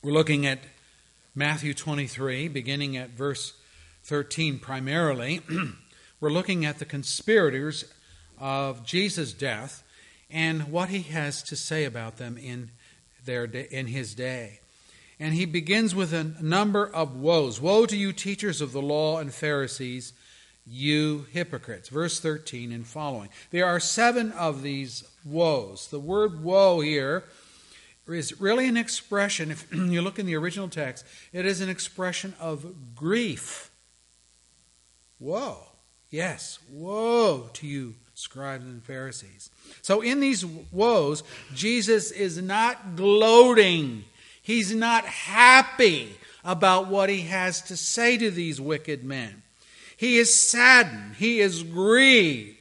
We're looking at Matthew 23, beginning at verse 13 primarily. We're looking at the conspirators of Jesus' death and what he has to say about them in, their, in his day. And he begins with a number of woes. Woe to you, teachers of the law and Pharisees, you hypocrites. Verse 13 and following. There are seven of these woes. The word woe here is really an expression, if you look in the original text, it is an expression of grief. Woe. Yes, woe to you, scribes and Pharisees. So in these woes, Jesus is not gloating. He's not happy about what he has to say to these wicked men. He is saddened. He is grieved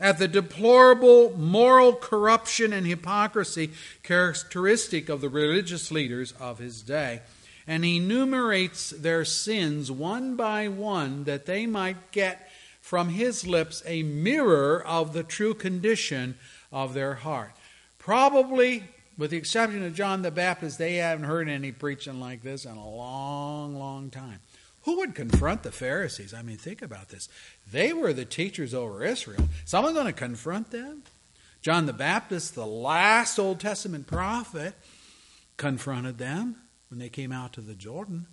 at the deplorable moral corruption and hypocrisy characteristic of the religious leaders of his day. And enumerates their sins one by one that they might get from his lips a mirror of the true condition of their heart. Probably, with the exception of John the Baptist, they haven't heard any preaching like this in a long, long time. Who would confront the Pharisees? I mean, think about this. They were the teachers over Israel. Someone going to confront them? John the Baptist, the last Old Testament prophet, confronted them when they came out to the Jordan.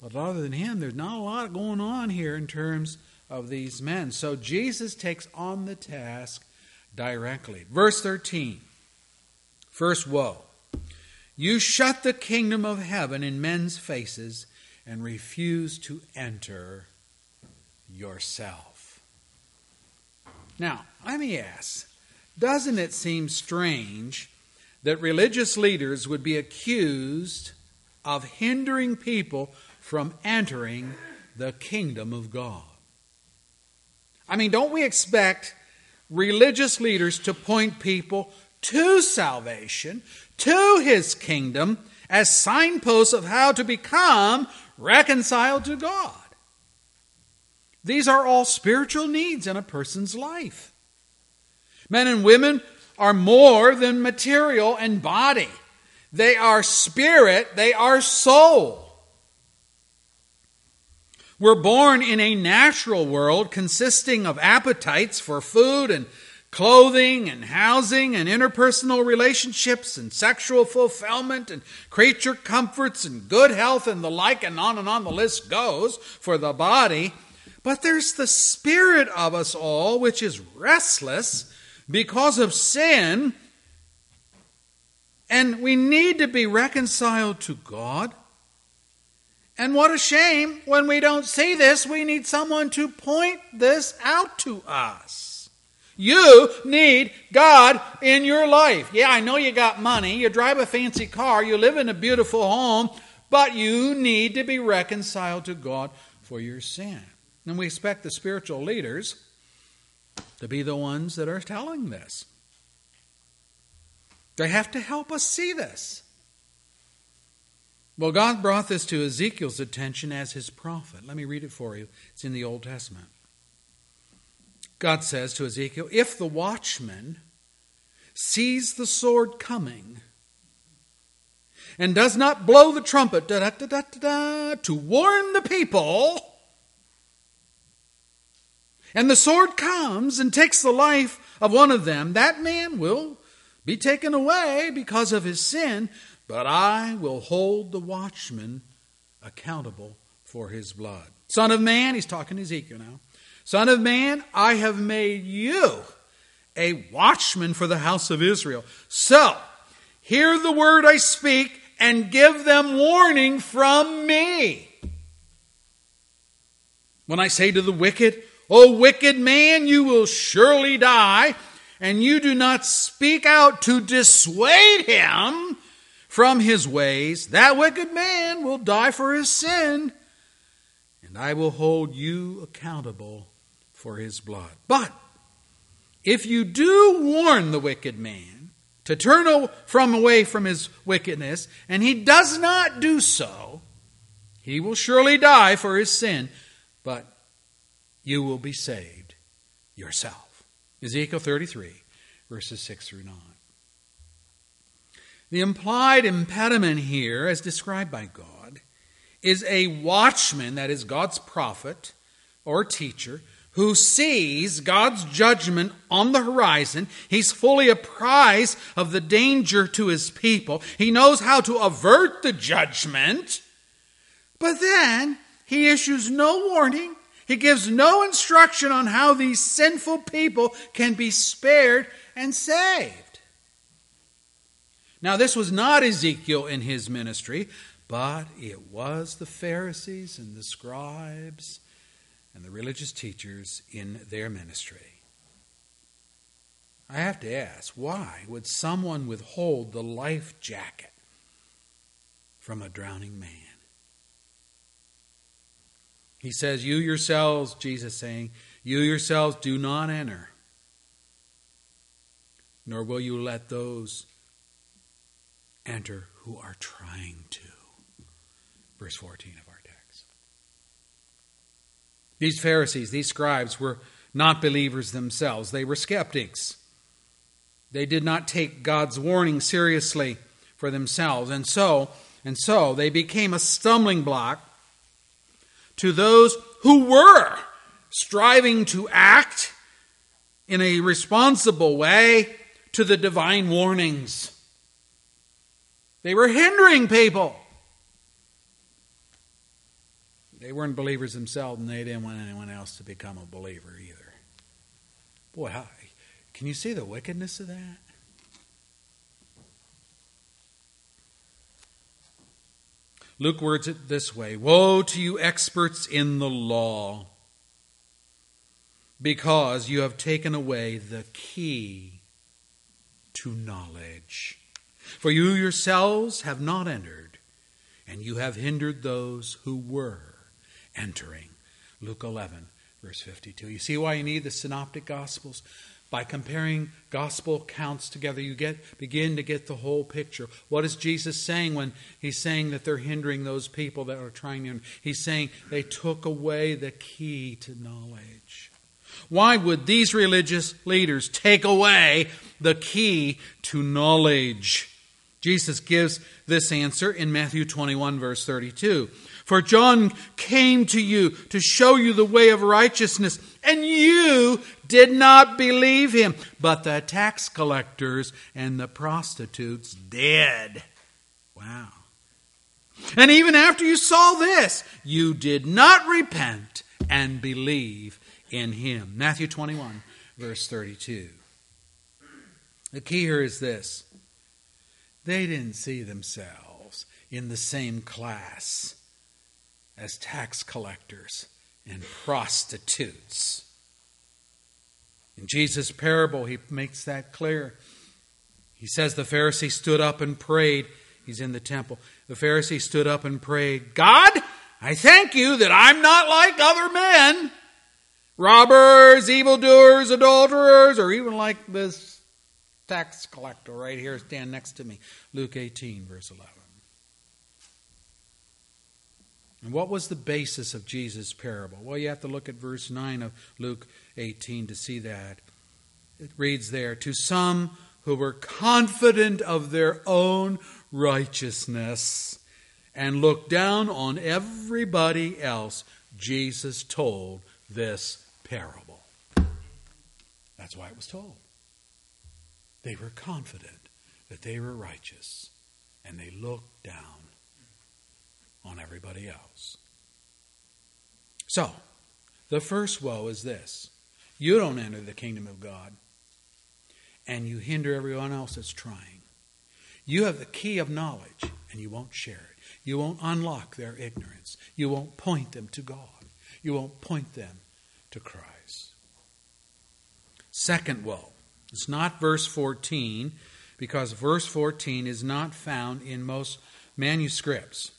But other than him, there's not a lot going on here in terms of these men. So Jesus takes on the task directly. Verse 13. First woe. You shut the kingdom of heaven in men's faces and refuse to enter yourself. Now, let me ask doesn't it seem strange that religious leaders would be accused of hindering people from entering the kingdom of God? I mean, don't we expect religious leaders to point people to salvation, to his kingdom, as signposts of how to become reconciled to God? These are all spiritual needs in a person's life. Men and women are more than material and body. They are spirit, they are soul. We're born in a natural world consisting of appetites for food and clothing and housing and interpersonal relationships and sexual fulfillment and creature comforts and good health and the like, and on and on the list goes for the body. But there's the spirit of us all, which is restless because of sin, and we need to be reconciled to God. And what a shame when we don't see this, we need someone to point this out to us. You need God in your life. Yeah, I know you got money, you drive a fancy car, you live in a beautiful home, but you need to be reconciled to God for your sin. And we expect the spiritual leaders to be the ones that are telling this. They have to help us see this. Well, God brought this to Ezekiel's attention as his prophet. Let me read it for you. It's in the Old Testament. God says to Ezekiel, If the watchman sees the sword coming and does not blow the trumpet da, da, da, to warn the people, and the sword comes and takes the life of one of them, that man will be taken away because of his sin, but I will hold the watchman accountable for his blood. Son of man, he's talking to Ezekiel now. Son of man, I have made you a watchman for the house of Israel. So, hear the word I speak and give them warning from me. When I say to the wicked, O wicked man, you will surely die, and you do not speak out to dissuade him from his ways, that wicked man will die for his sin, and I will hold you accountable for his blood. But if you do warn the wicked man to turn from away from his wickedness, and he does not do so, he will surely die for his sin, but you will be saved yourself. Ezekiel 33, verses 6 through 9. The implied impediment here, as described by God, is a watchman, that is God's prophet or teacher, who sees God's judgment on the horizon. He's fully apprised of the danger to his people. He knows how to avert the judgment. But then he issues no warning. He gives no instruction on how these sinful people can be spared and saved. Now, this was not Ezekiel in his ministry, but it was the Pharisees and the scribes and the religious teachers in their ministry. I have to ask, why would someone withhold the life jacket from a drowning man? He says, You yourselves, Jesus saying, you yourselves do not enter, nor will you let those enter who are trying to. Verse 14 of these Pharisees, these scribes, were not believers themselves. They were skeptics. They did not take God's warning seriously for themselves. And so, and so they became a stumbling block to those who were striving to act in a responsible way to the divine warnings. They were hindering people. They weren't believers themselves, and they didn't want anyone else to become a believer either. Boy, how, can you see the wickedness of that? Luke words it this way Woe to you, experts in the law, because you have taken away the key to knowledge. For you yourselves have not entered, and you have hindered those who were entering. Luke 11, verse 52. You see why you need the synoptic gospels? By comparing gospel accounts together, you get begin to get the whole picture. What is Jesus saying when he's saying that they're hindering those people that are trying to? He's saying they took away the key to knowledge. Why would these religious leaders take away the key to knowledge? Jesus gives this answer in Matthew 21, verse 32. For John came to you to show you the way of righteousness, and you did not believe him. But the tax collectors and the prostitutes did. Wow. And even after you saw this, you did not repent and believe in him. Matthew 21, verse 32. The key here is this they didn't see themselves in the same class as tax collectors and prostitutes. In Jesus' parable, he makes that clear. He says the Pharisee stood up and prayed. He's in the temple. The Pharisee stood up and prayed, God, I thank you that I'm not like other men, robbers, evildoers, adulterers, or even like this tax collector right here stand next to me. Luke 18, verse 11. And what was the basis of Jesus' parable? Well, you have to look at verse 9 of Luke 18 to see that. It reads there To some who were confident of their own righteousness and looked down on everybody else, Jesus told this parable. That's why it was told. They were confident that they were righteous and they looked down on everybody else. So, the first woe is this you don't enter the kingdom of God, and you hinder everyone else that's trying. You have the key of knowledge, and you won't share it. You won't unlock their ignorance. You won't point them to God. You won't point them to Christ. Second woe. It's not verse 14, because verse 14 is not found in most manuscripts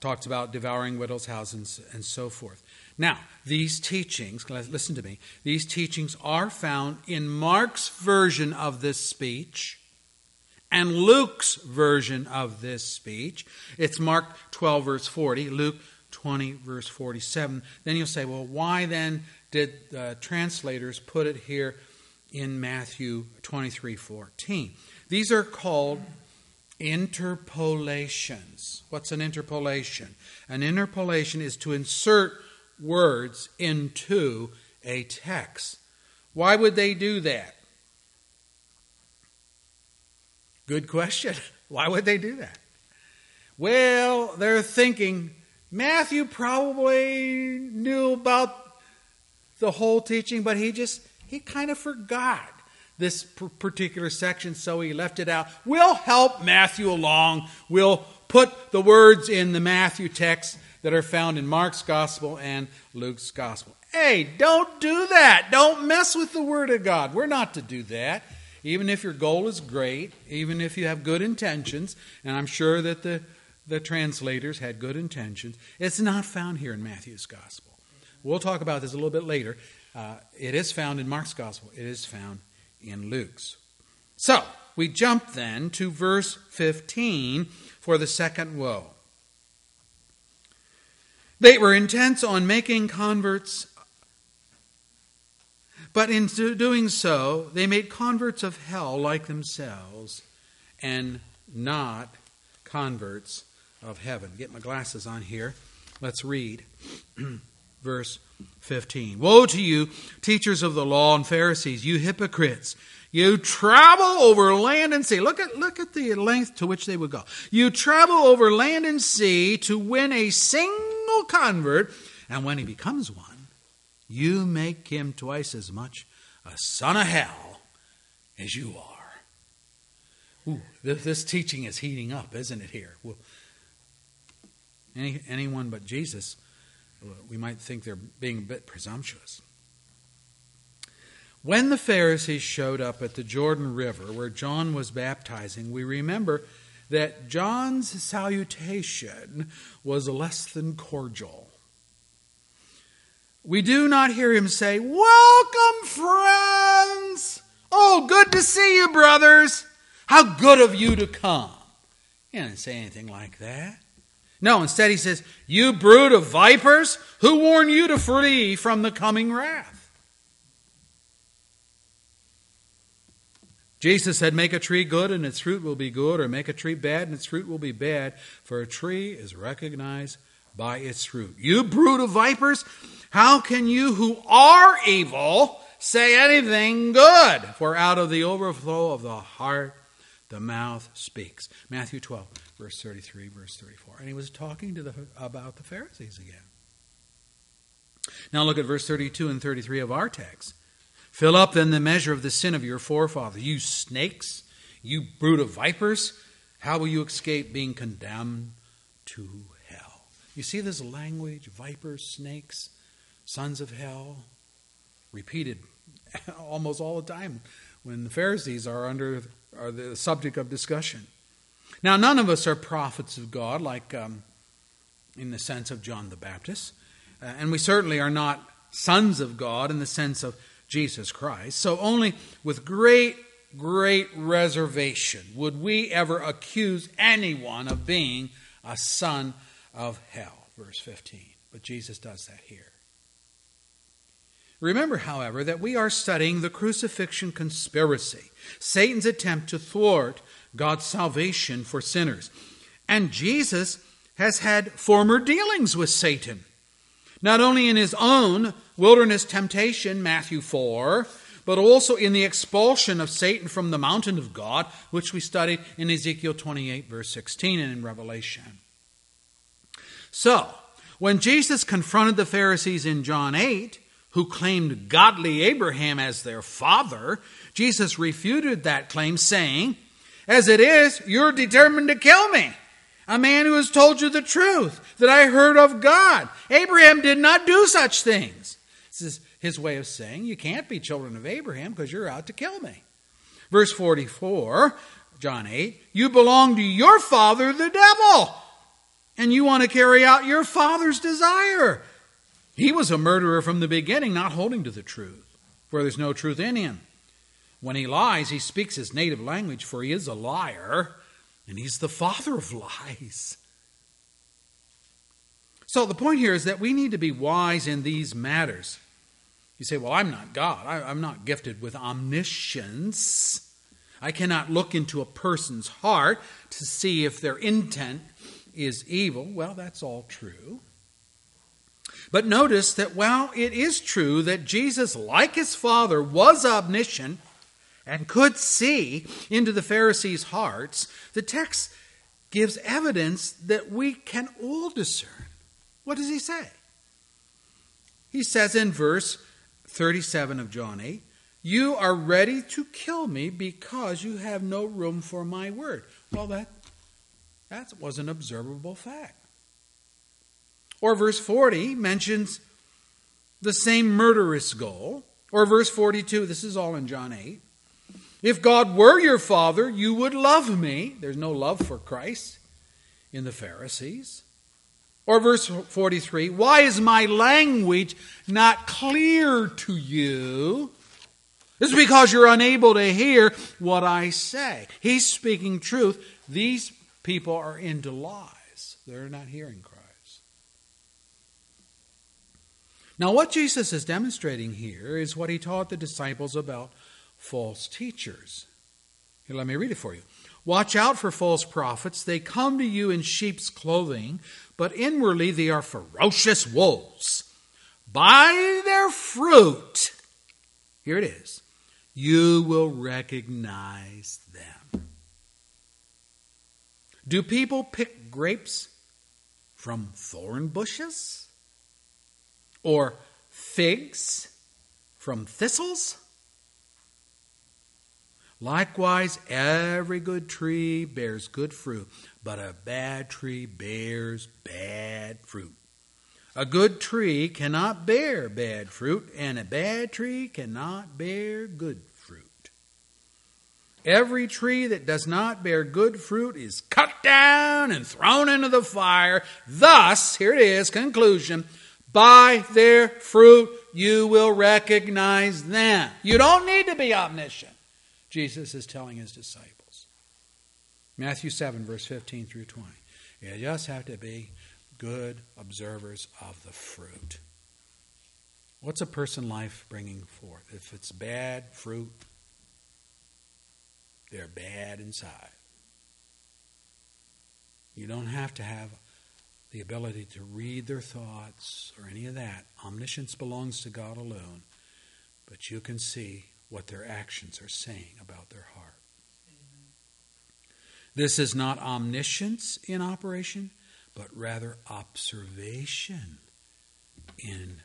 talks about devouring widows' houses and so forth. Now, these teachings, listen to me, these teachings are found in Mark's version of this speech and Luke's version of this speech. It's Mark 12, verse 40, Luke 20, verse 47. Then you'll say, well, why then did the translators put it here in Matthew 23, 14? These are called interpolations. What's an interpolation? An interpolation is to insert words into a text. Why would they do that? Good question. Why would they do that? Well, they're thinking Matthew probably knew about the whole teaching, but he just, he kind of forgot this particular section, so he left it out. We'll help Matthew along. We'll put the words in the Matthew text that are found in Mark's gospel and Luke's gospel. Hey, don't do that. Don't mess with the Word of God. We're not to do that. Even if your goal is great, even if you have good intentions, and I'm sure that the, the translators had good intentions, it's not found here in Matthew's gospel. We'll talk about this a little bit later. Uh, it is found in Mark's gospel, it is found in Luke's. So, we jump then to verse 15 for the second woe. They were intent on making converts, but in doing so, they made converts of hell like themselves and not converts of heaven. Get my glasses on here. Let's read. verse 15. Woe to you, teachers of the law and Pharisees, you hypocrites! You travel over land and sea. Look at, look at the length to which they would go. You travel over land and sea to win a single convert, and when he becomes one, you make him twice as much a son of hell as you are. Ooh, this, this teaching is heating up, isn't it, here? Well, any, anyone but Jesus we might think they're being a bit presumptuous. When the Pharisees showed up at the Jordan River where John was baptizing, we remember that John's salutation was less than cordial. We do not hear him say, Welcome, friends! Oh, good to see you, brothers! How good of you to come! He didn't say anything like that. No, instead he says, You brood of vipers, who warned you to flee from the coming wrath? Jesus said, Make a tree good and its fruit will be good, or make a tree bad and its fruit will be bad, for a tree is recognized by its fruit. You brood of vipers, how can you who are evil say anything good? For out of the overflow of the heart the mouth speaks. Matthew 12 verse 33, verse 34. And he was talking to the, about the Pharisees again. Now look at verse 32 and 33 of our text. Fill up then the measure of the sin of your forefathers. You snakes, you brood of vipers, how will you escape being condemned to hell? You see this language vipers, snakes, sons of hell, repeated almost all the time when the Pharisees are under are the subject of discussion. Now, none of us are prophets of God, like um, in the sense of John the Baptist, uh, and we certainly are not sons of God in the sense of Jesus Christ. So, only with great, great reservation would we ever accuse anyone of being a son of hell. Verse 15. But Jesus does that here. Remember, however, that we are studying the crucifixion conspiracy, Satan's attempt to thwart God's salvation for sinners. And Jesus has had former dealings with Satan, not only in his own wilderness temptation, Matthew 4, but also in the expulsion of Satan from the mountain of God, which we studied in Ezekiel 28, verse 16, and in Revelation. So, when Jesus confronted the Pharisees in John 8, who claimed godly Abraham as their father, Jesus refuted that claim, saying, as it is, you're determined to kill me. A man who has told you the truth that I heard of God. Abraham did not do such things. This is his way of saying, You can't be children of Abraham because you're out to kill me. Verse 44, John 8, You belong to your father, the devil, and you want to carry out your father's desire. He was a murderer from the beginning, not holding to the truth, for there's no truth in him. When he lies, he speaks his native language, for he is a liar, and he's the father of lies. So the point here is that we need to be wise in these matters. You say, Well, I'm not God. I, am not gifted with omniscience. I cannot look into a person's heart to see if their intent is evil. Well, that's all true. But notice that while it is true that Jesus, like his Father, was omniscient and could see into the Pharisees' hearts, the text gives evidence that we can all discern. What does he say? He says in verse 37 of John 8, You are ready to kill me because you have no room for my word. Well, that, that was an observable fact. Or verse 40 mentions the same murderous goal. Or verse 42, this is all in John 8. If God were your father, you would love me. There's no love for Christ in the Pharisees. Or verse 43 Why is my language not clear to you? This is because you're unable to hear what I say. He's speaking truth. These people are into lies, they're not hearing Christ. Now, what Jesus is demonstrating here is what he taught the disciples about false teachers. Here, let me read it for you. Watch out for false prophets. They come to you in sheep's clothing, but inwardly they are ferocious wolves. By their fruit, here it is, you will recognize them. Do people pick grapes from thorn bushes? Or figs from thistles? Likewise, every good tree bears good fruit, but a bad tree bears bad fruit. A good tree cannot bear bad fruit, and a bad tree cannot bear good fruit. Every tree that does not bear good fruit is cut down and thrown into the fire. Thus, here it is, conclusion by their fruit you will recognize them. You don't need to be omniscient. Jesus is telling his disciples. Matthew 7, verse 15 through 20. You just have to be good observers of the fruit. What's a person life bringing forth? If it's bad fruit, they're bad inside. You don't have to have the ability to read their thoughts or any of that. Omniscience belongs to God alone. But you can see what their actions are saying about their heart. This is not omniscience in operation, but rather observation in,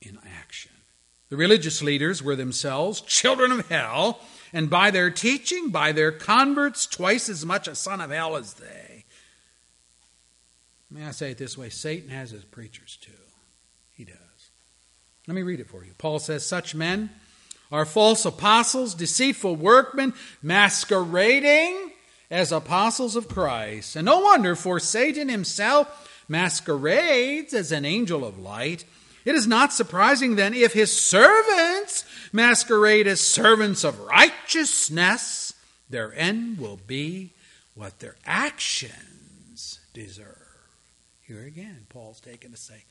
in action. The religious leaders were themselves children of hell, and by their teaching, by their converts, twice as much a son of hell as they. May I say it this way Satan has his preachers too. He does. Let me read it for you. Paul says, Such men are false apostles, deceitful workmen, masquerading as apostles of Christ. And no wonder, for Satan himself masquerades as an angel of light. It is not surprising then if his servants masquerade as servants of righteousness, their end will be what their actions deserve. Here again, Paul's taken to say,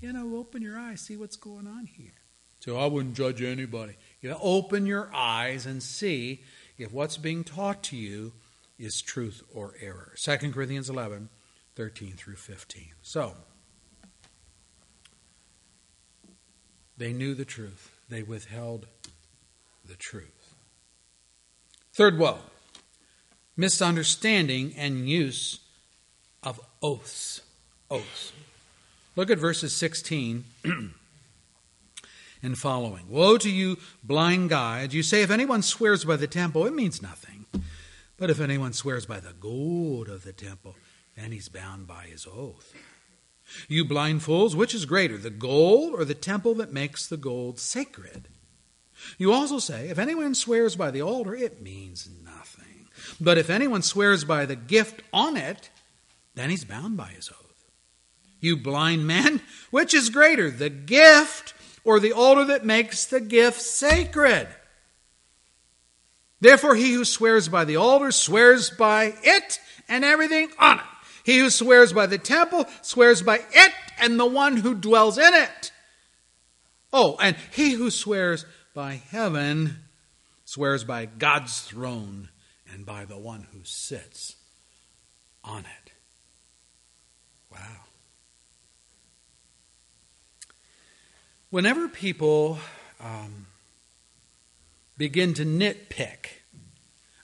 you know, open your eyes, see what's going on here. So I wouldn't judge anybody. You open your eyes and see if what's being taught to you is truth or error. 2 Corinthians 11, 13 through 15. So, they knew the truth, they withheld the truth. Third woe misunderstanding and use of oaths. Oaths. Look at verses 16 and following. Woe to you, blind guides! You say, if anyone swears by the temple, it means nothing. But if anyone swears by the gold of the temple, then he's bound by his oath. You blind fools, which is greater, the gold or the temple that makes the gold sacred? You also say, if anyone swears by the altar, it means nothing. But if anyone swears by the gift on it, then he's bound by his oath. You blind men, which is greater, the gift or the altar that makes the gift sacred. Therefore, he who swears by the altar swears by it and everything on it. He who swears by the temple swears by it and the one who dwells in it. Oh, and he who swears by heaven swears by God's throne and by the one who sits on it. Wow. Whenever people um, begin to nitpick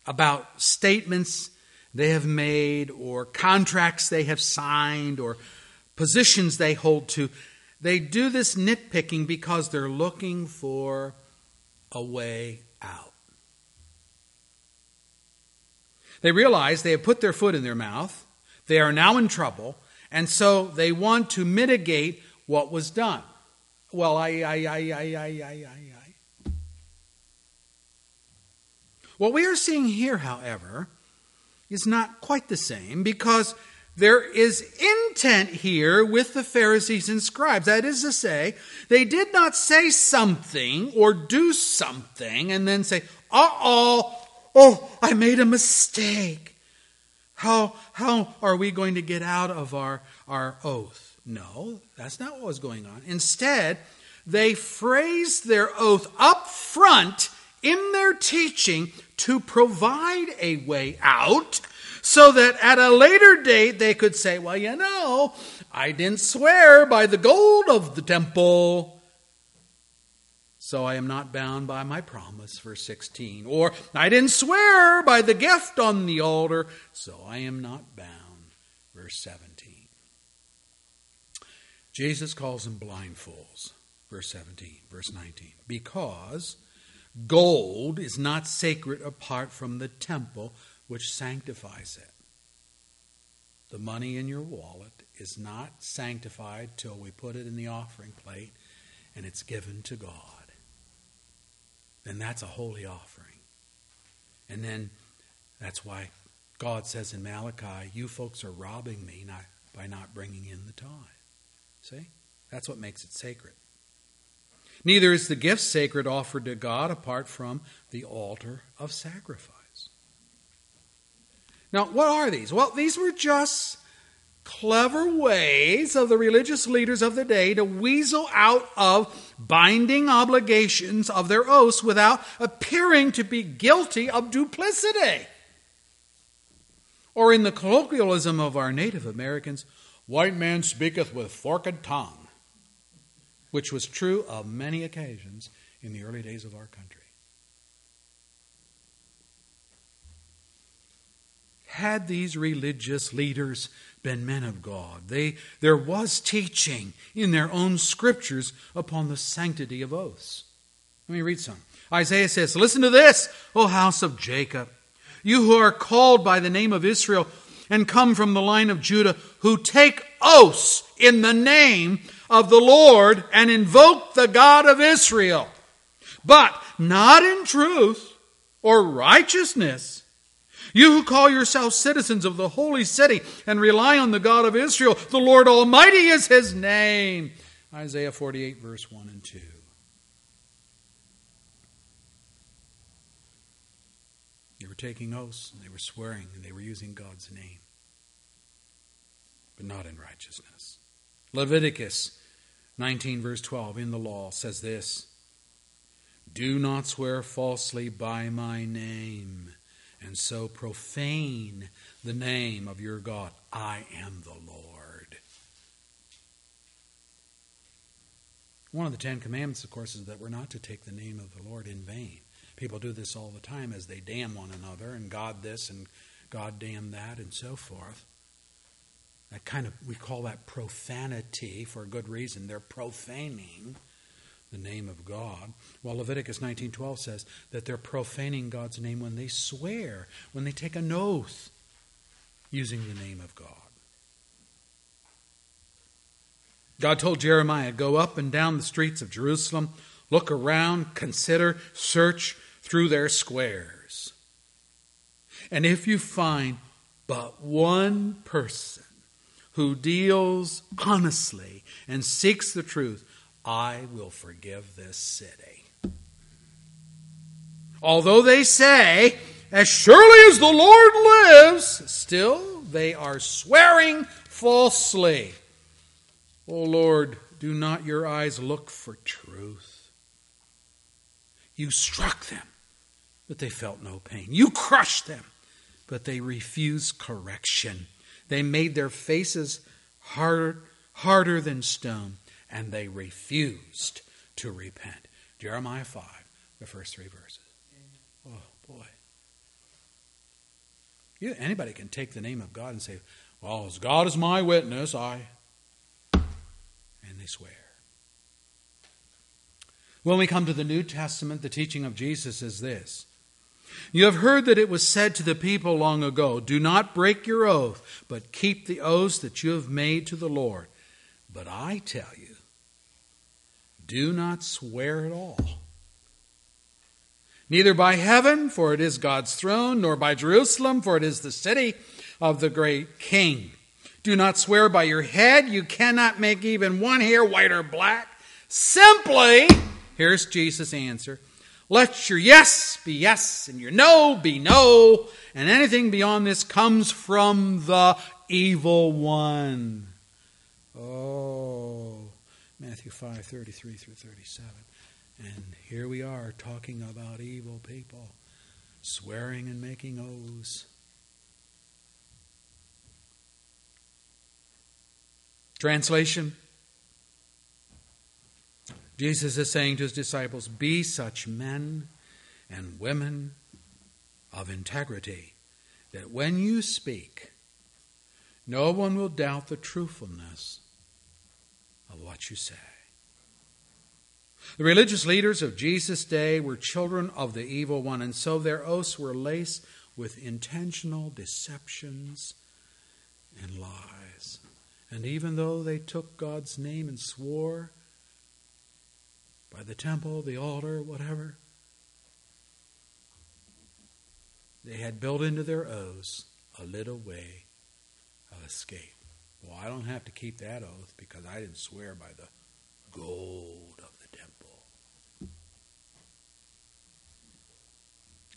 about statements they have made or contracts they have signed or positions they hold to, they do this nitpicking because they're looking for a way out. They realize they have put their foot in their mouth, they are now in trouble, and so they want to mitigate what was done. Well, I, I, I, I, I, I, I. What we are seeing here, however, is not quite the same because there is intent here with the Pharisees and scribes. That is to say, they did not say something or do something and then say, uh oh, oh, I made a mistake. How, how are we going to get out of our, our oath? No, that's not what was going on. Instead, they phrased their oath up front in their teaching to provide a way out so that at a later date they could say, well, you know, I didn't swear by the gold of the temple. So I am not bound by my promise, verse 16. Or I didn't swear by the gift on the altar, so I am not bound, verse 17. Jesus calls them blind fools, verse 17, verse 19. Because gold is not sacred apart from the temple which sanctifies it. The money in your wallet is not sanctified till we put it in the offering plate and it's given to God. Then that's a holy offering. And then that's why God says in Malachi, You folks are robbing me by not bringing in the tithe. See? That's what makes it sacred. Neither is the gift sacred offered to God apart from the altar of sacrifice. Now, what are these? Well, these were just clever ways of the religious leaders of the day to weasel out of binding obligations of their oaths without appearing to be guilty of duplicity. Or in the colloquialism of our Native Americans, white man speaketh with forked tongue, which was true of many occasions in the early days of our country. had these religious leaders been men of God. They, there was teaching in their own scriptures upon the sanctity of oaths. Let me read some. Isaiah says, Listen to this, O house of Jacob, you who are called by the name of Israel and come from the line of Judah, who take oaths in the name of the Lord and invoke the God of Israel, but not in truth or righteousness you who call yourselves citizens of the holy city and rely on the God of Israel, the Lord Almighty is his name. Isaiah 48, verse 1 and 2. Were taking oaths, and they were swearing, and they were using God's name, but not in righteousness. Leviticus 19, verse 12, in the law says this Do not swear falsely by my name and so profane the name of your God. I am the Lord. One of the Ten Commandments, of course, is that we're not to take the name of the Lord in vain. People do this all the time as they damn one another, and God this and God damn that, and so forth. That kind of, we call that profanity for a good reason. They're profaning the name of God. While Leviticus 19:12 says that they're profaning God's name when they swear, when they take an oath using the name of God. God told Jeremiah, "Go up and down the streets of Jerusalem, look around, consider, search through their squares. And if you find but one person who deals honestly and seeks the truth, I will forgive this city. Although they say, as surely as the Lord lives, still they are swearing falsely. O oh Lord, do not your eyes look for truth? You struck them but they felt no pain. You crushed them, but they refused correction. They made their faces hard, harder than stone, and they refused to repent. Jeremiah 5, the first three verses. Oh, boy. You, anybody can take the name of God and say, Well, as God is my witness, I. And they swear. When we come to the New Testament, the teaching of Jesus is this You have heard that it was said to the people long ago, Do not break your oath, but keep the oaths that you have made to the Lord. But I tell you, do not swear at all. Neither by heaven, for it is God's throne, nor by Jerusalem, for it is the city of the great king. Do not swear by your head. You cannot make even one hair white or black. Simply Here's Jesus' answer. Let your yes be yes and your no be no, and anything beyond this comes from the evil one. Oh, Matthew 5 33 through 37. And here we are talking about evil people, swearing and making oaths. Translation Jesus is saying to his disciples, Be such men and women of integrity that when you speak, no one will doubt the truthfulness of what you say. The religious leaders of Jesus' day were children of the evil one, and so their oaths were laced with intentional deceptions and lies. And even though they took God's name and swore, by the temple, the altar, whatever. They had built into their oaths a little way of escape. Well, I don't have to keep that oath because I didn't swear by the gold of the temple.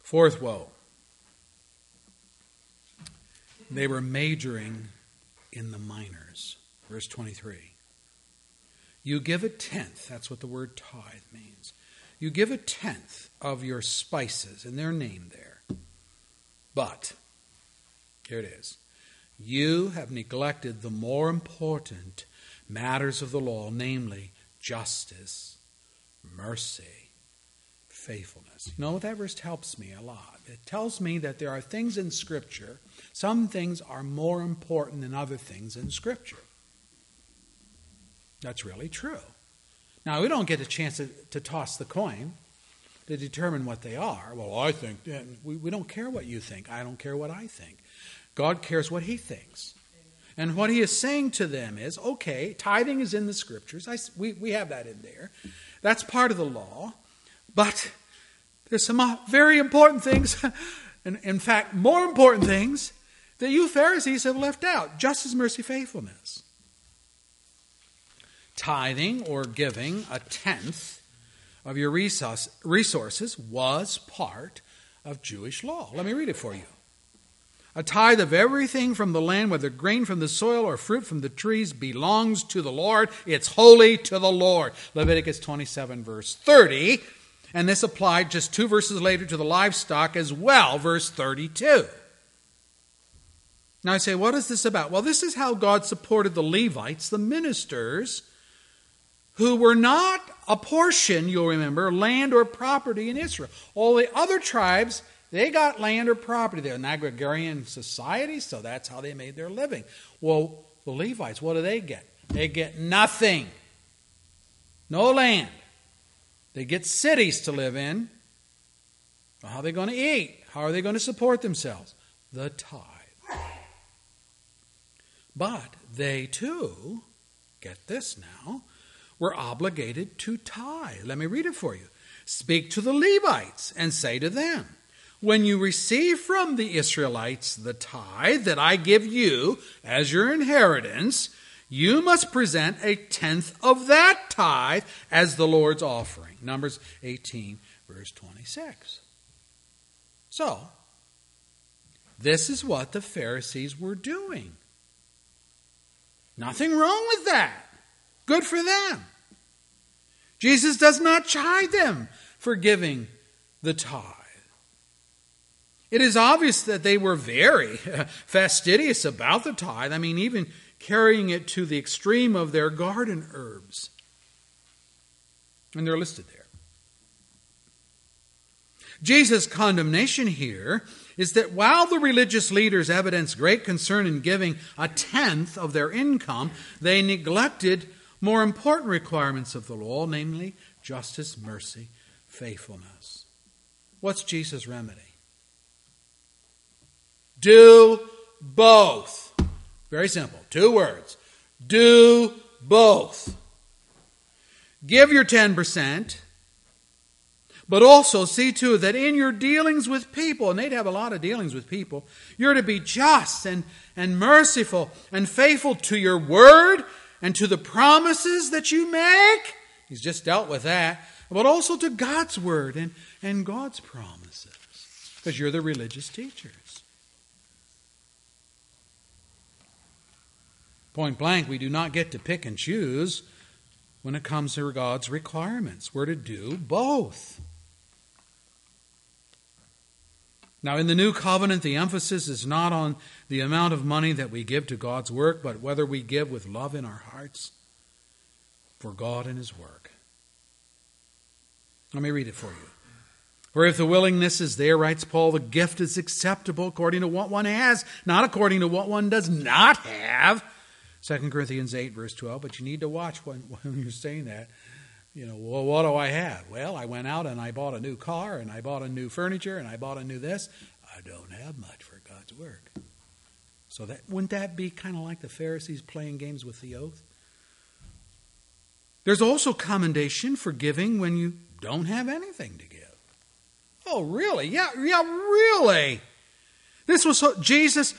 Fourth woe. They were majoring in the minors. Verse 23. You give a tenth. That's what the word tithe means. You give a tenth of your spices, and their name there. But, here it is. You have neglected the more important matters of the law, namely justice, mercy, faithfulness. You know, that verse helps me a lot. It tells me that there are things in Scripture, some things are more important than other things in Scripture. That's really true. Now, we don't get a chance to, to toss the coin to determine what they are. Well, I think, we, we don't care what you think. I don't care what I think. God cares what He thinks. And what He is saying to them is okay, tithing is in the scriptures. I, we, we have that in there. That's part of the law. But there's some uh, very important things, and in fact, more important things that you Pharisees have left out justice, mercy, faithfulness tithing or giving a tenth of your resources was part of Jewish law. Let me read it for you. A tithe of everything from the land, whether grain from the soil or fruit from the trees, belongs to the Lord. It's holy to the Lord. Leviticus 27, verse 30. And this applied just two verses later to the livestock as well, verse 32. Now I say, what is this about? Well, this is how God supported the Levites, the ministers, who were not a portion, you'll remember, land or property in Israel. All the other tribes, they got land or property. They're an agrarian society, so that's how they made their living. Well, the Levites, what do they get? They get nothing. No land. They get cities to live in. how are they going to eat? How are they going to support themselves? The tithe. But they too, get this now, were obligated to tithe. Let me read it for you. Speak to the Levites and say to them, When you receive from the Israelites the tithe that I give you as your inheritance, you must present a tenth of that tithe as the Lord's offering. Numbers 18, verse 26. So, this is what the Pharisees were doing. Nothing wrong with that. Good for them. Jesus does not chide them for giving the tithe. It is obvious that they were very fastidious about the tithe. I mean, even carrying it to the extreme of their garden herbs. And they're listed there. Jesus' condemnation here is that while the religious leaders evidenced great concern in giving a tenth of their income, they neglected more important requirements of the law, namely justice, mercy, faithfulness. What's Jesus' remedy? Do both. Very simple. Two words. Do both. Give your 10%, but also see to that in your dealings with people, and they'd have a lot of dealings with people, you're to be just and, and merciful and faithful to your word and to the promises that you make. He's just dealt with that. But also to God's word and, and God's promises. Because you're the religious teachers. Point blank, we do not get to pick and choose when it comes to God's requirements. We're to do both. Now, in the new covenant, the emphasis is not on the amount of money that we give to God's work, but whether we give with love in our hearts for God and His work. Let me read it for you. For if the willingness is there, writes Paul, the gift is acceptable according to what one has, not according to what one does not have. 2 Corinthians 8, verse 12. But you need to watch when, when you're saying that. You know, well, what do I have? Well, I went out and I bought a new car and I bought a new furniture and I bought a new this. I don't have much for God's work. So that wouldn't that be kind of like the Pharisees playing games with the oath? There's also commendation for giving when you don't have anything to give. Oh, really? Yeah, yeah, really. This was so, Jesus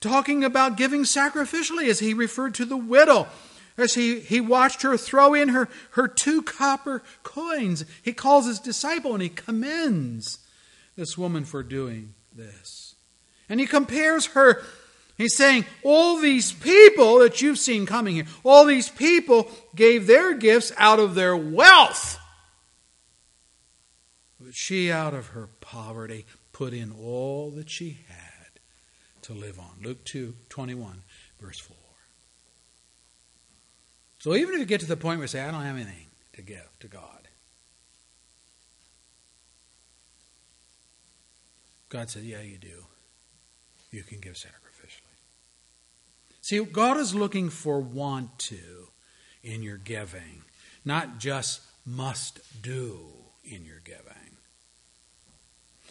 talking about giving sacrificially as he referred to the widow as he, he watched her throw in her, her two copper coins. He calls his disciple and he commends this woman for doing this. And he compares her, he's saying, all these people that you've seen coming here, all these people gave their gifts out of their wealth. But she, out of her poverty, put in all that she had to live on. Luke 2 21, verse 4. So even if you get to the point where you say, I don't have anything to give to God, God said, Yeah, you do. You can give sacrificially. See, God is looking for want to in your giving, not just must do in your giving.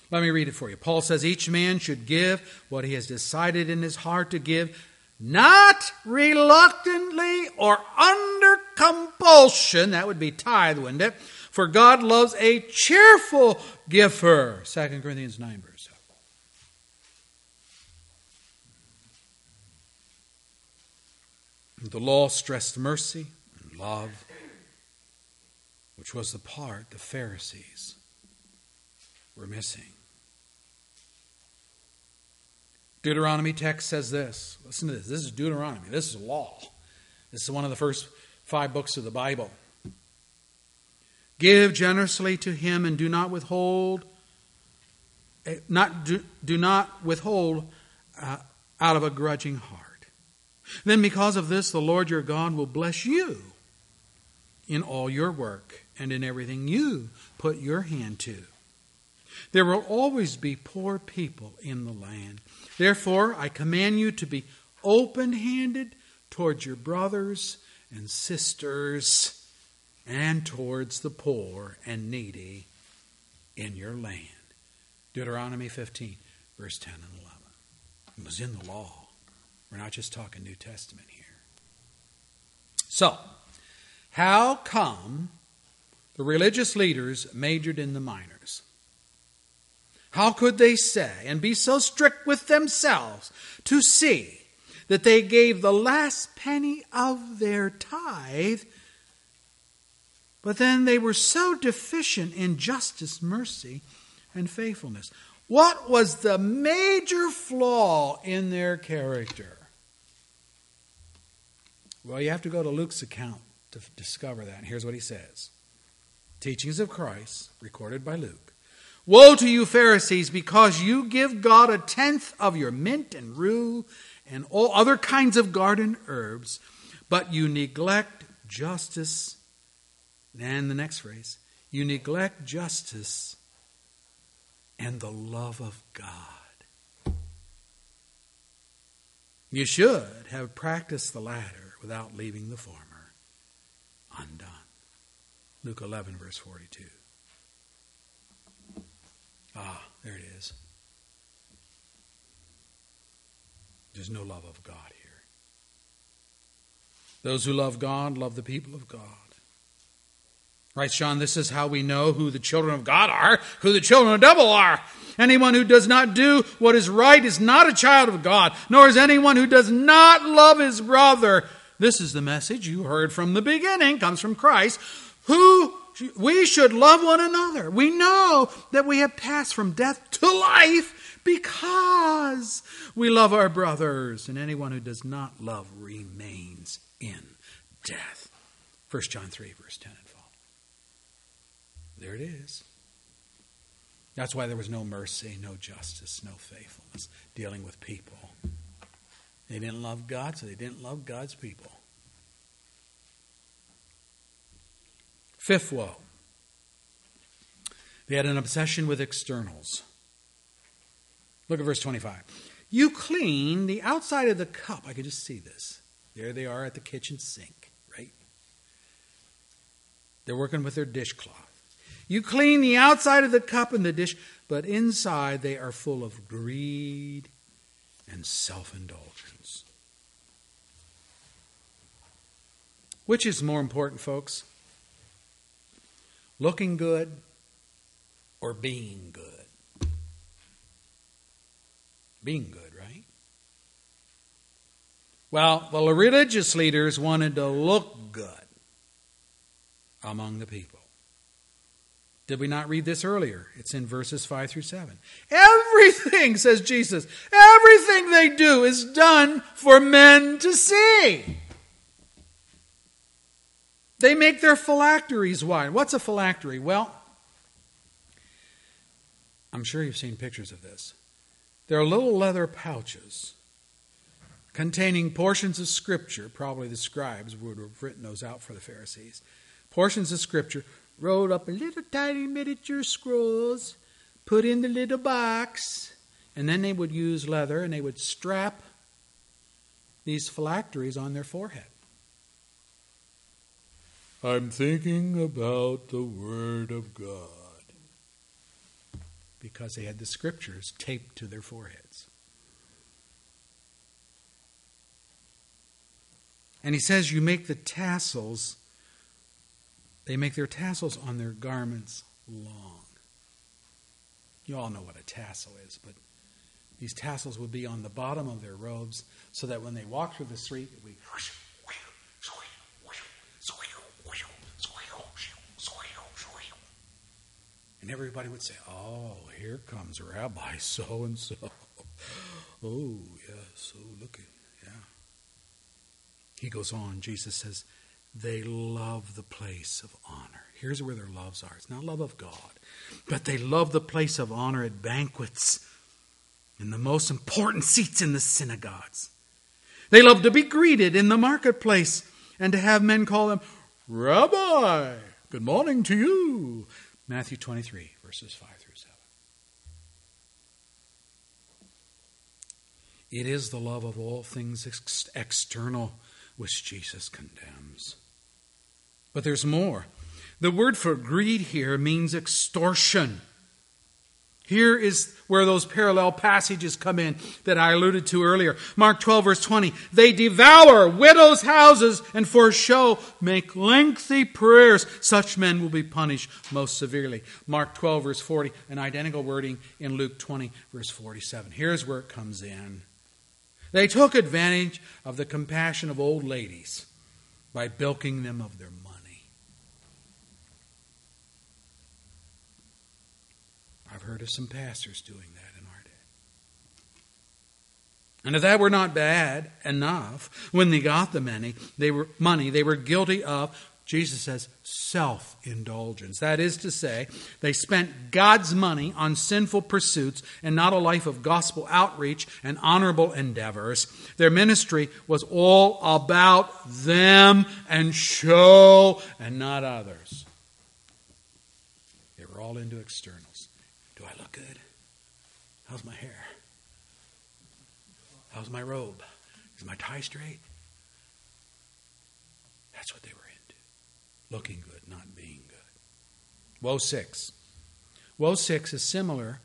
Let me read it for you. Paul says each man should give what he has decided in his heart to give, not reluctantly or under compulsion. That would be tithe, wouldn't it? For God loves a cheerful giver. 2 Corinthians 9, verse 7. The law stressed mercy and love, which was the part the Pharisees were missing. Deuteronomy text says this. Listen to this. This is Deuteronomy. This is law. This is one of the first five books of the Bible. Give generously to him and do not withhold eh, not do, do not withhold uh, out of a grudging heart. Then because of this the Lord your God will bless you in all your work and in everything you put your hand to. There will always be poor people in the land. Therefore, I command you to be open handed towards your brothers and sisters and towards the poor and needy in your land. Deuteronomy 15, verse 10 and 11. It was in the law. We're not just talking New Testament here. So, how come the religious leaders majored in the minors? How could they say and be so strict with themselves to see that they gave the last penny of their tithe, but then they were so deficient in justice, mercy, and faithfulness? What was the major flaw in their character? Well, you have to go to Luke's account to discover that. And here's what he says Teachings of Christ, recorded by Luke. Woe to you, Pharisees, because you give God a tenth of your mint and rue and all other kinds of garden herbs, but you neglect justice. And the next phrase you neglect justice and the love of God. You should have practiced the latter without leaving the former undone. Luke 11, verse 42. Ah, there it is. There's no love of God here. Those who love God love the people of God. Right, Sean, this is how we know who the children of God are, who the children of the devil are. Anyone who does not do what is right is not a child of God, nor is anyone who does not love his brother. This is the message you heard from the beginning, comes from Christ, who we should love one another. We know that we have passed from death to life because we love our brothers, and anyone who does not love remains in death. 1 John 3, verse 10 and follow. There it is. That's why there was no mercy, no justice, no faithfulness dealing with people. They didn't love God, so they didn't love God's people. Fifth woe. They had an obsession with externals. Look at verse 25. You clean the outside of the cup. I could just see this. There they are at the kitchen sink, right? They're working with their dishcloth. You clean the outside of the cup and the dish, but inside they are full of greed and self indulgence. Which is more important, folks? Looking good or being good? Being good, right? Well, the religious leaders wanted to look good among the people. Did we not read this earlier? It's in verses 5 through 7. Everything, says Jesus, everything they do is done for men to see. They make their phylacteries wide. What's a phylactery? Well, I'm sure you've seen pictures of this. They're little leather pouches containing portions of Scripture. Probably the scribes would have written those out for the Pharisees. Portions of Scripture rolled up in little tiny miniature scrolls, put in the little box, and then they would use leather and they would strap these phylacteries on their forehead. I'm thinking about the Word of God. Because they had the scriptures taped to their foreheads. And he says, You make the tassels, they make their tassels on their garments long. You all know what a tassel is, but these tassels would be on the bottom of their robes so that when they walk through the street, it would be And everybody would say, Oh, here comes Rabbi oh, so and so. Oh, yes. Oh, look at, yeah. He goes on, Jesus says, They love the place of honor. Here's where their loves are. It's not love of God, but they love the place of honor at banquets in the most important seats in the synagogues. They love to be greeted in the marketplace and to have men call them, Rabbi, good morning to you. Matthew 23, verses 5 through 7. It is the love of all things ex- external which Jesus condemns. But there's more. The word for greed here means extortion. Here is where those parallel passages come in that I alluded to earlier. Mark 12, verse 20. They devour widows' houses and for show make lengthy prayers. Such men will be punished most severely. Mark 12, verse 40, an identical wording in Luke 20, verse 47. Here's where it comes in. They took advantage of the compassion of old ladies by bilking them of their money. I've heard of some pastors doing that in our day. And if that were not bad enough, when they got the money, they were money, they were guilty of Jesus says self indulgence. That is to say, they spent God's money on sinful pursuits and not a life of gospel outreach and honorable endeavors. Their ministry was all about them and show and not others. They were all into externals. Do I look good? How's my hair? How's my robe? Is my tie straight? That's what they were into. looking good, not being good. Woe 6. Woe 6 is similar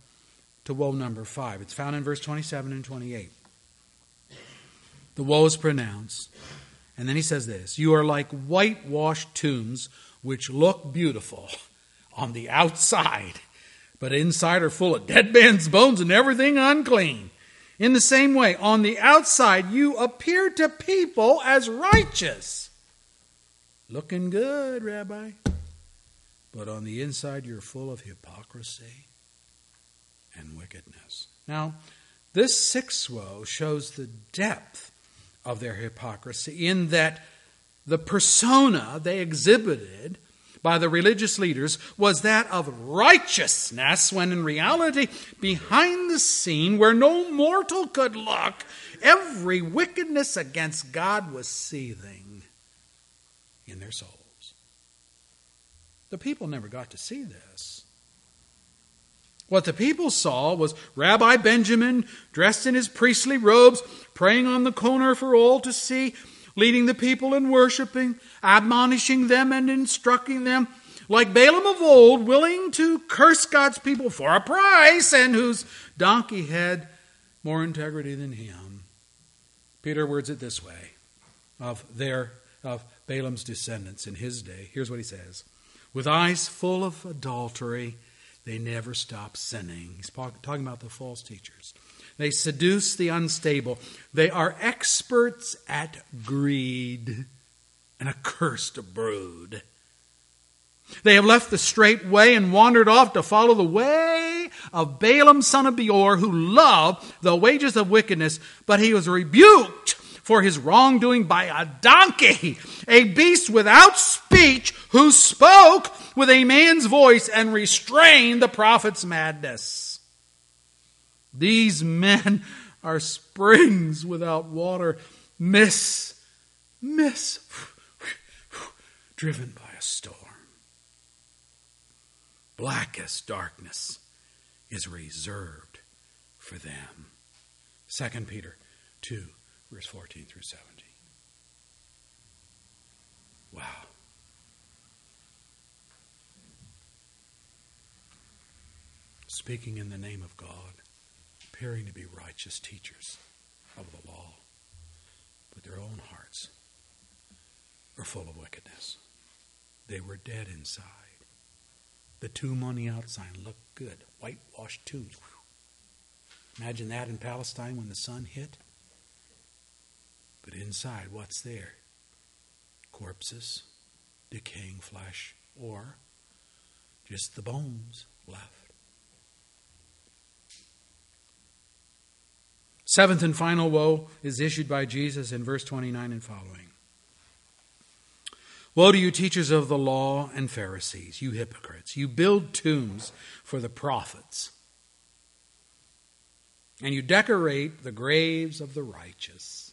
to woe number 5. It's found in verse 27 and 28. The woe is pronounced. And then he says this You are like whitewashed tombs which look beautiful on the outside, but inside are full of dead man's bones and everything unclean. In the same way, on the outside, you appear to people as righteous Looking good, Rabbi. But on the inside, you're full of hypocrisy and wickedness. Now, this sixth woe shows the depth of their hypocrisy in that the persona they exhibited by the religious leaders was that of righteousness, when in reality, behind the scene where no mortal could look, every wickedness against God was seething in their souls. The people never got to see this. What the people saw was Rabbi Benjamin, dressed in his priestly robes, praying on the corner for all to see, leading the people in worshiping, admonishing them and instructing them, like Balaam of old, willing to curse God's people for a price, and whose donkey had more integrity than him. Peter words it this way of their of Balaam's descendants in his day. Here's what he says With eyes full of adultery, they never stop sinning. He's talking about the false teachers. They seduce the unstable. They are experts at greed, an accursed brood. They have left the straight way and wandered off to follow the way of Balaam, son of Beor, who loved the wages of wickedness, but he was rebuked for his wrongdoing by a donkey, a beast without speech, who spoke with a man's voice and restrained the prophet's madness. These men are springs without water, miss, miss, driven by a storm. Blackest darkness is reserved for them. 2 Peter 2 verse 14 through 17. Wow. Speaking in the name of God, appearing to be righteous teachers of the law, but their own hearts were full of wickedness. They were dead inside. The tomb on the outside looked good, whitewashed tomb. Imagine that in Palestine when the sun hit. But inside, what's there? Corpses, decaying flesh, or just the bones left. Seventh and final woe is issued by Jesus in verse 29 and following. Woe to you, teachers of the law and Pharisees, you hypocrites! You build tombs for the prophets, and you decorate the graves of the righteous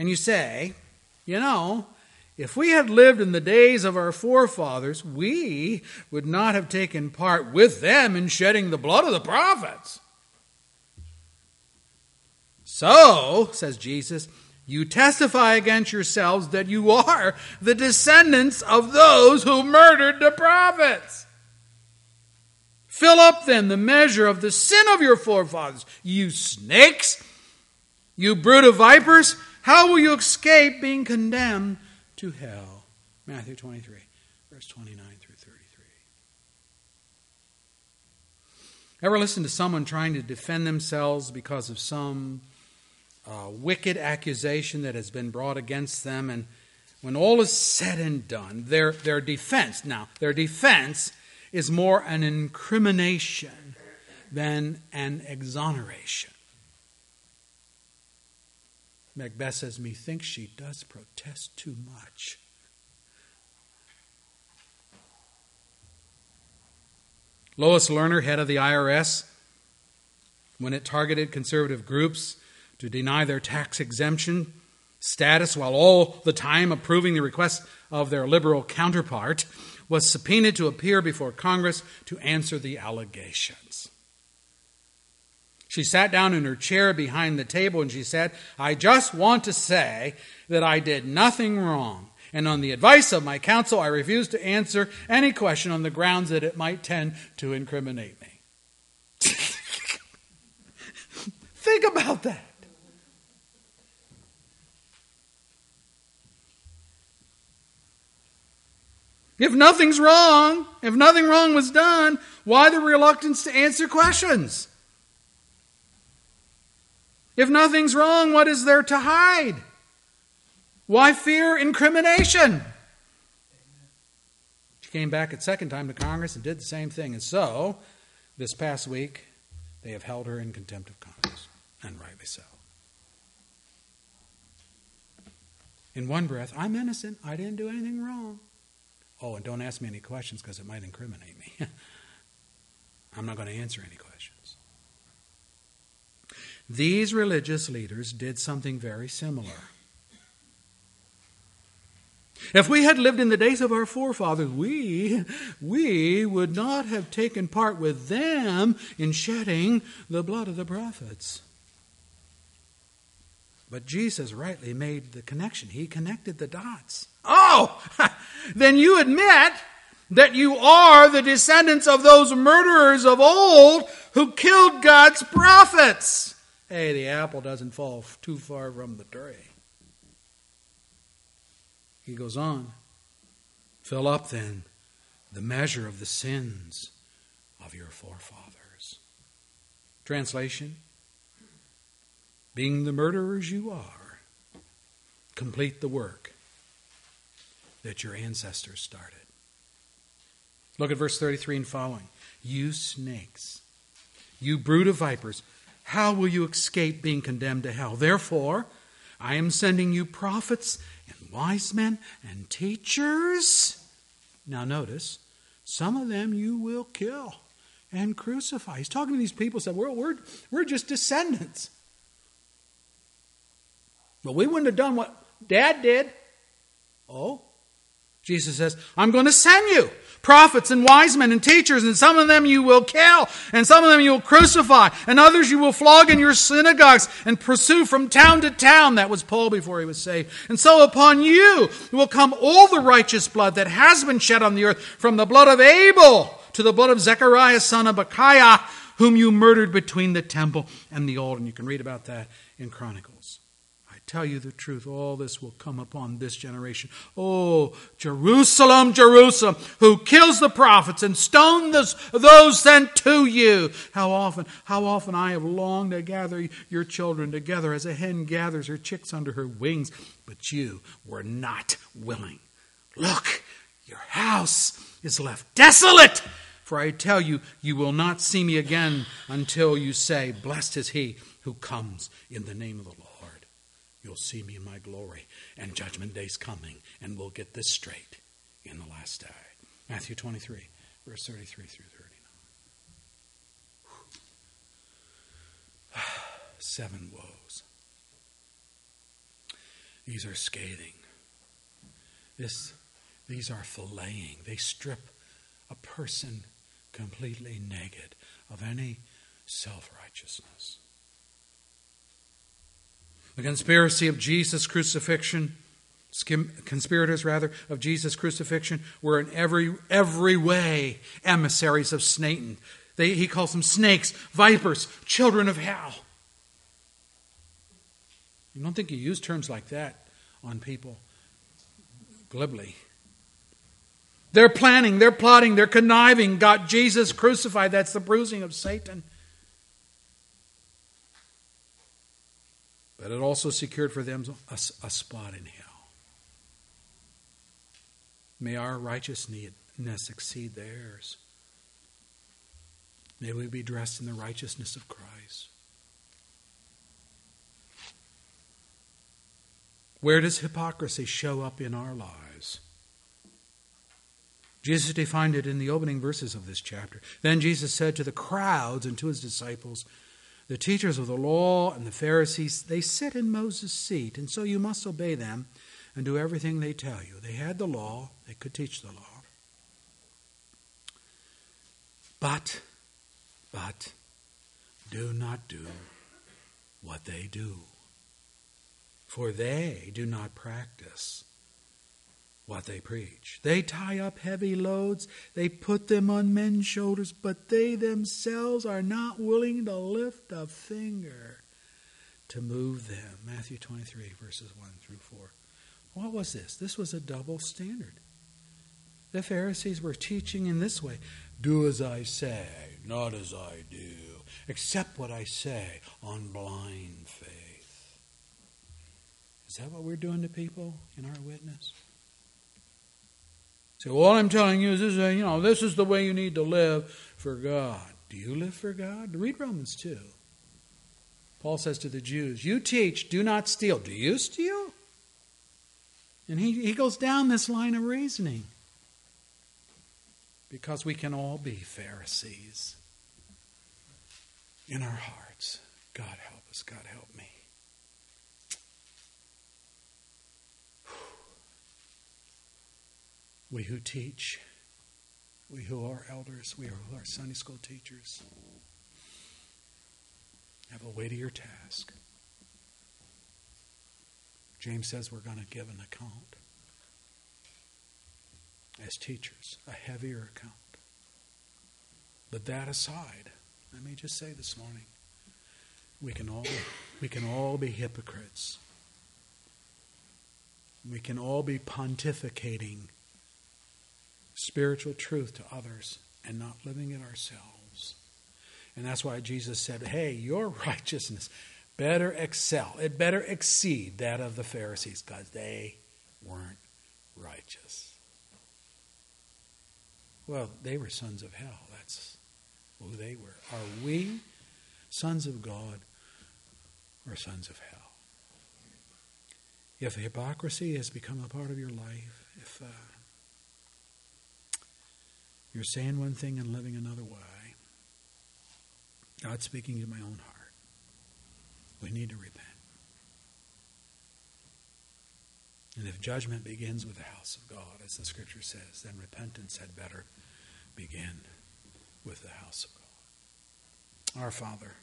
and you say, you know, if we had lived in the days of our forefathers, we would not have taken part with them in shedding the blood of the prophets. So, says Jesus, you testify against yourselves that you are the descendants of those who murdered the prophets. Fill up then the measure of the sin of your forefathers, you snakes, you brood of vipers. How will you escape being condemned to hell? Matthew 23, verse 29 through 33. Ever listen to someone trying to defend themselves because of some uh, wicked accusation that has been brought against them? And when all is said and done, their, their defense, now, their defense is more an incrimination than an exoneration. Macbeth says, Methinks she does protest too much. Lois Lerner, head of the IRS, when it targeted conservative groups to deny their tax exemption status while all the time approving the request of their liberal counterpart, was subpoenaed to appear before Congress to answer the allegations. She sat down in her chair behind the table and she said, I just want to say that I did nothing wrong. And on the advice of my counsel, I refuse to answer any question on the grounds that it might tend to incriminate me. Think about that. If nothing's wrong, if nothing wrong was done, why the reluctance to answer questions? If nothing's wrong, what is there to hide? Why fear incrimination? She came back a second time to Congress and did the same thing. And so, this past week, they have held her in contempt of Congress, and rightly so. In one breath, I'm innocent. I didn't do anything wrong. Oh, and don't ask me any questions because it might incriminate me. I'm not going to answer any questions. These religious leaders did something very similar. If we had lived in the days of our forefathers, we, we would not have taken part with them in shedding the blood of the prophets. But Jesus rightly made the connection. He connected the dots. Oh, then you admit that you are the descendants of those murderers of old who killed God's prophets. Hey, the apple doesn't fall too far from the tree. He goes on. Fill up then the measure of the sins of your forefathers. Translation Being the murderers you are, complete the work that your ancestors started. Look at verse 33 and following. You snakes, you brood of vipers, how will you escape being condemned to hell? Therefore, I am sending you prophets and wise men and teachers. Now, notice, some of them you will kill and crucify. He's talking to these people, said, we're, we're, we're just descendants. But we wouldn't have done what dad did. Oh, Jesus says, I'm going to send you prophets and wise men and teachers, and some of them you will kill, and some of them you will crucify, and others you will flog in your synagogues and pursue from town to town. That was Paul before he was saved. And so upon you will come all the righteous blood that has been shed on the earth, from the blood of Abel to the blood of Zechariah, son of Berechiah, whom you murdered between the temple and the altar. And you can read about that in Chronicles tell you the truth, all this will come upon this generation. Oh, Jerusalem, Jerusalem, who kills the prophets and stones those sent to you. How often, how often I have longed to gather your children together as a hen gathers her chicks under her wings, but you were not willing. Look, your house is left desolate. For I tell you, you will not see me again until you say, Blessed is he who comes in the name of the Lord. You'll see me in my glory, and judgment day's coming, and we'll get this straight in the last day. Matthew 23, verse 33 through 39. Seven woes. These are scathing. This, these are filleting. They strip a person completely naked of any self righteousness. The conspiracy of Jesus' crucifixion, conspirators rather, of Jesus' crucifixion were in every, every way emissaries of Satan. They, he calls them snakes, vipers, children of hell. You don't think you use terms like that on people glibly. They're planning, they're plotting, they're conniving, got Jesus crucified. That's the bruising of Satan. But it also secured for them a, a spot in hell. May our righteousness exceed theirs. May we be dressed in the righteousness of Christ. Where does hypocrisy show up in our lives? Jesus defined it in the opening verses of this chapter. Then Jesus said to the crowds and to his disciples, The teachers of the law and the Pharisees, they sit in Moses' seat, and so you must obey them and do everything they tell you. They had the law, they could teach the law. But, but, do not do what they do, for they do not practice what they preach. They tie up heavy loads, they put them on men's shoulders, but they themselves are not willing to lift a finger to move them. Matthew 23, verses 1 through 4. What was this? This was a double standard. The Pharisees were teaching in this way do as I say, not as I do. Accept what I say on blind faith. Is that what we're doing to people in our witness? So all I'm telling you is this, uh, you know, this is the way you need to live for God. Do you live for God? Read Romans 2. Paul says to the Jews, You teach, do not steal. Do you steal? And he, he goes down this line of reasoning. Because we can all be Pharisees in our hearts. God help us. God help me. We who teach, we who are elders, we who are Sunday school teachers, have a weightier task. James says we're going to give an account as teachers, a heavier account. But that aside, let me just say this morning, we can all we can all be hypocrites. We can all be pontificating spiritual truth to others and not living it ourselves. And that's why Jesus said, Hey, your righteousness better excel, it better exceed that of the Pharisees because they weren't righteous. Well, they were sons of hell. That's who they were. Are we sons of God or sons of hell? If hypocrisy has become a part of your life, if uh, you're saying one thing and living another way, God's speaking to my own heart. We need to repent. And if judgment begins with the house of God, as the scripture says, then repentance had better begin with the house of God. Our Father,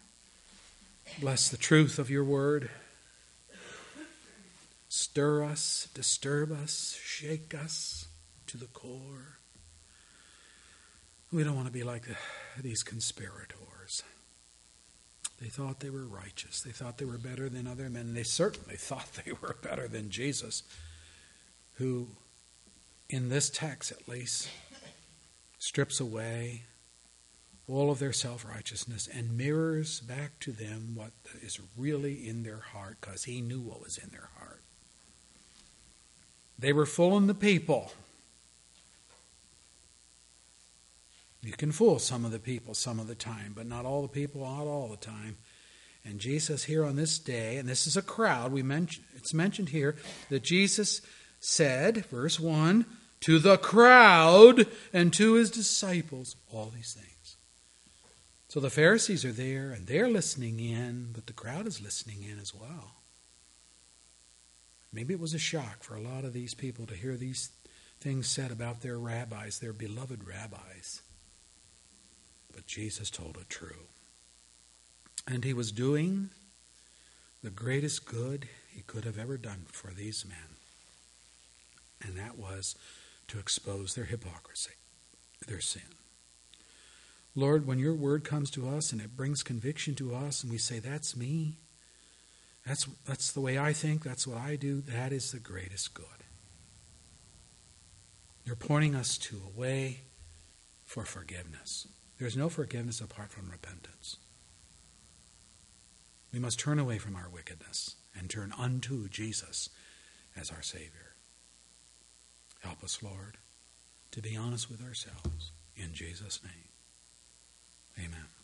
bless the truth of your word. Stir us, disturb us, shake us to the core. We don't want to be like uh, these conspirators. They thought they were righteous. They thought they were better than other men. They certainly thought they were better than Jesus, who, in this text at least, strips away all of their self righteousness and mirrors back to them what is really in their heart because he knew what was in their heart. They were fooling the people. You can fool some of the people some of the time, but not all the people, not all the time. And Jesus here on this day, and this is a crowd, we mentioned it's mentioned here that Jesus said, verse 1, to the crowd and to his disciples, all these things. So the Pharisees are there and they're listening in, but the crowd is listening in as well. Maybe it was a shock for a lot of these people to hear these things said about their rabbis, their beloved rabbis. But Jesus told it true. And he was doing the greatest good he could have ever done for these men. And that was to expose their hypocrisy, their sin. Lord, when your word comes to us and it brings conviction to us and we say, That's me, that's, that's the way I think, that's what I do, that is the greatest good. You're pointing us to a way for forgiveness. There's no forgiveness apart from repentance. We must turn away from our wickedness and turn unto Jesus as our Savior. Help us, Lord, to be honest with ourselves. In Jesus' name, amen.